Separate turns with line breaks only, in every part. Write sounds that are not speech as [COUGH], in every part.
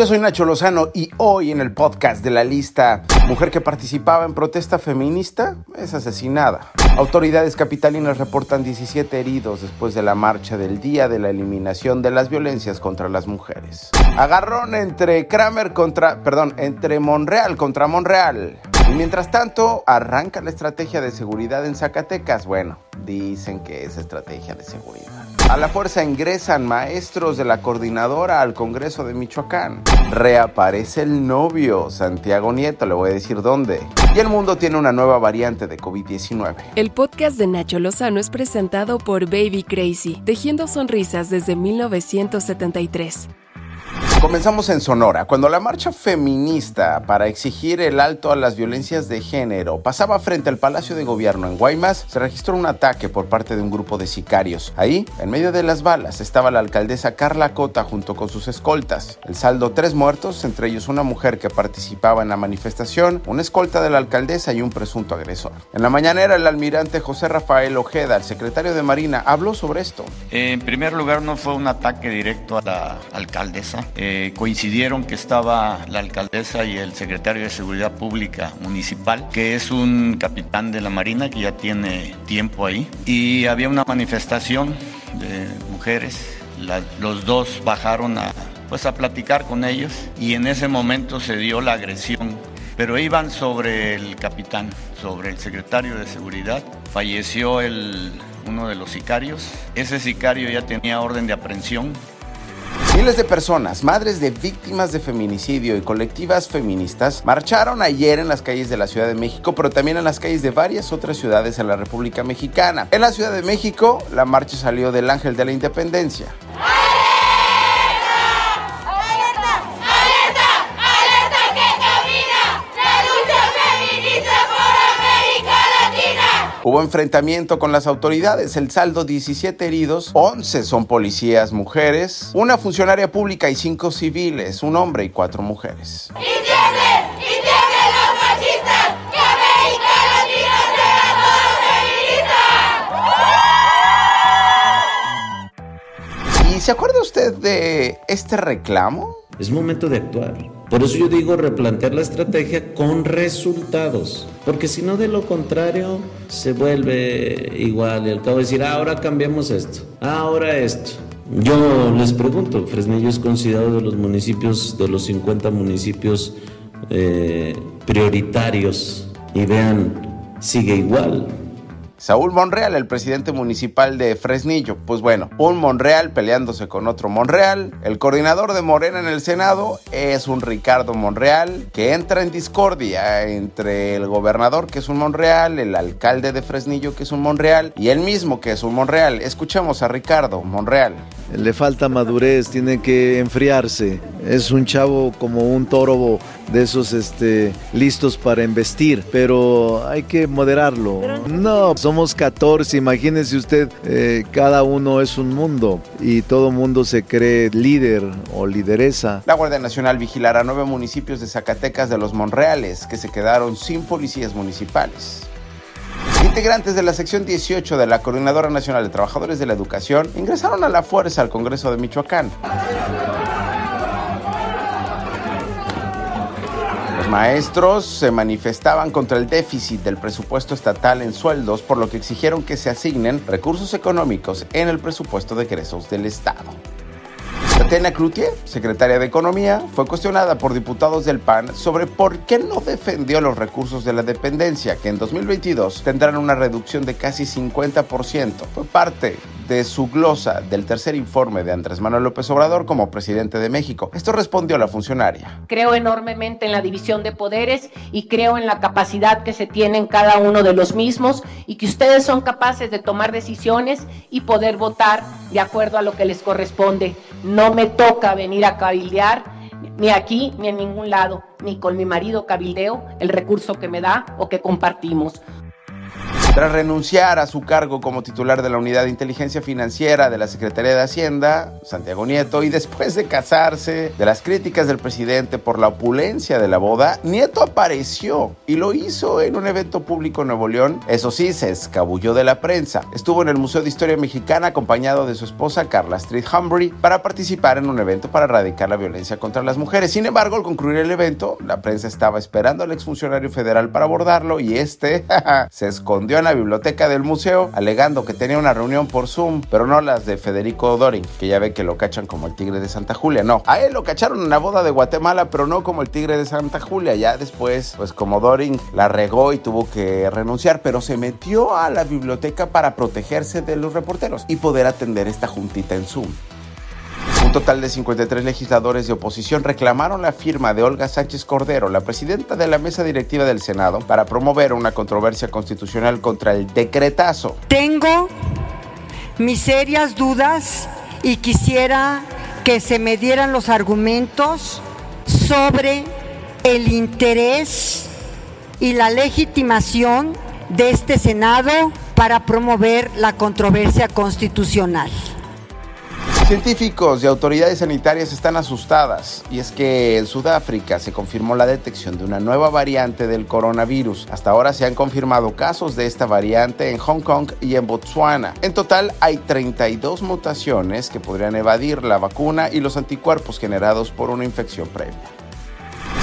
Yo soy Nacho Lozano y hoy en el podcast de la lista Mujer que participaba en protesta feminista es asesinada. Autoridades capitalinas reportan 17 heridos después de la marcha del día de la eliminación de las violencias contra las mujeres. Agarrón entre Kramer contra, perdón, entre Monreal contra Monreal. Y mientras tanto, arranca la estrategia de seguridad en Zacatecas. Bueno, dicen que es estrategia de seguridad. A la fuerza ingresan maestros de la coordinadora al Congreso de Michoacán. Reaparece el novio, Santiago Nieto, le voy a decir dónde. Y el mundo tiene una nueva variante de COVID-19.
El podcast de Nacho Lozano es presentado por Baby Crazy, tejiendo sonrisas desde 1973.
Comenzamos en Sonora, cuando la marcha feminista para exigir el alto a las violencias de género pasaba frente al Palacio de Gobierno en Guaymas, se registró un ataque por parte de un grupo de sicarios. Ahí, en medio de las balas, estaba la alcaldesa Carla Cota junto con sus escoltas. El saldo, tres muertos, entre ellos una mujer que participaba en la manifestación, una escolta de la alcaldesa y un presunto agresor. En la mañanera, el almirante José Rafael Ojeda, el secretario de Marina, habló sobre esto.
En primer lugar, no fue un ataque directo a la alcaldesa. Coincidieron que estaba la alcaldesa y el secretario de Seguridad Pública Municipal, que es un capitán de la Marina que ya tiene tiempo ahí. Y había una manifestación de mujeres. los dos bajaron a, pues, a platicar con ellos y en ese momento se dio la agresión. Pero iban sobre el capitán, sobre el secretario de Seguridad. Falleció el, uno de los sicarios. Ese sicario ya tenía orden de aprehensión
Miles de personas, madres de víctimas de feminicidio y colectivas feministas, marcharon ayer en las calles de la Ciudad de México, pero también en las calles de varias otras ciudades en la República Mexicana. En la Ciudad de México, la marcha salió del Ángel de la Independencia. Hubo enfrentamiento con las autoridades, el saldo 17 heridos, 11 son policías mujeres, una funcionaria pública y 5 civiles, un hombre y 4 mujeres. ¿Y se acuerda usted de este reclamo?
Es momento de actuar. Por eso yo digo replantear la estrategia con resultados. Porque si no, de lo contrario, se vuelve igual. Y al cabo decir, ah, ahora cambiamos esto, ah, ahora esto. Yo les pregunto, Fresnillo es considerado de los municipios, de los 50 municipios eh, prioritarios. Y vean, sigue igual.
Saúl Monreal, el presidente municipal de Fresnillo. Pues bueno, un Monreal peleándose con otro Monreal. El coordinador de Morena en el Senado es un Ricardo Monreal que entra en discordia entre el gobernador que es un Monreal, el alcalde de Fresnillo que es un Monreal y él mismo que es un Monreal. Escuchemos a Ricardo Monreal.
Le falta madurez, tiene que enfriarse. Es un chavo como un toro de esos este, listos para investir, pero hay que moderarlo. No, somos 14, imagínese usted, eh, cada uno es un mundo y todo mundo se cree líder o lideresa.
La Guardia Nacional vigilará nueve municipios de Zacatecas de los Monreales que se quedaron sin policías municipales. Integrantes de la sección 18 de la Coordinadora Nacional de Trabajadores de la Educación ingresaron a la fuerza al Congreso de Michoacán. maestros se manifestaban contra el déficit del presupuesto estatal en sueldos, por lo que exigieron que se asignen recursos económicos en el presupuesto de egresos del Estado. Tatiana Cloutier, secretaria de Economía, fue cuestionada por diputados del PAN sobre por qué no defendió los recursos de la dependencia, que en 2022 tendrán una reducción de casi 50%. Fue parte de su glosa del tercer informe de Andrés Manuel López Obrador como presidente de México. Esto respondió la funcionaria.
Creo enormemente en la división de poderes y creo en la capacidad que se tiene en cada uno de los mismos y que ustedes son capaces de tomar decisiones y poder votar de acuerdo a lo que les corresponde. No me toca venir a cabildear ni aquí ni en ningún lado, ni con mi marido cabildeo el recurso que me da o que compartimos.
Tras renunciar a su cargo como titular de la Unidad de Inteligencia Financiera de la Secretaría de Hacienda, Santiago Nieto, y después de casarse, de las críticas del presidente por la opulencia de la boda, Nieto apareció y lo hizo en un evento público en Nuevo León. Eso sí, se escabulló de la prensa. Estuvo en el Museo de Historia Mexicana acompañado de su esposa Carla Street Humphrey para participar en un evento para erradicar la violencia contra las mujeres. Sin embargo, al concluir el evento, la prensa estaba esperando al exfuncionario federal para abordarlo y este [LAUGHS] se escondió en la biblioteca del museo alegando que tenía una reunión por Zoom, pero no las de Federico Dorin, que ya ve que lo cachan como el tigre de Santa Julia. No, a él lo cacharon en la boda de Guatemala, pero no como el tigre de Santa Julia. Ya después, pues como Dorin la regó y tuvo que renunciar, pero se metió a la biblioteca para protegerse de los reporteros y poder atender esta juntita en Zoom. Un total de 53 legisladores de oposición reclamaron la firma de Olga Sánchez Cordero, la presidenta de la mesa directiva del Senado, para promover una controversia constitucional contra el decretazo.
Tengo mis serias dudas y quisiera que se me dieran los argumentos sobre el interés y la legitimación de este Senado para promover la controversia constitucional.
Científicos y autoridades sanitarias están asustadas y es que en Sudáfrica se confirmó la detección de una nueva variante del coronavirus. Hasta ahora se han confirmado casos de esta variante en Hong Kong y en Botswana. En total hay 32 mutaciones que podrían evadir la vacuna y los anticuerpos generados por una infección previa.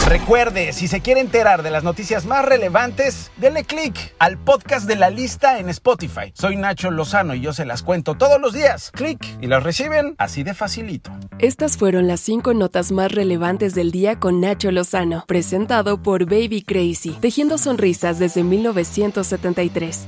Recuerde, si se quiere enterar de las noticias más relevantes, denle click al podcast de la lista en Spotify. Soy Nacho Lozano y yo se las cuento todos los días. Clic y las reciben así de facilito.
Estas fueron las cinco notas más relevantes del día con Nacho Lozano, presentado por Baby Crazy, tejiendo sonrisas desde 1973.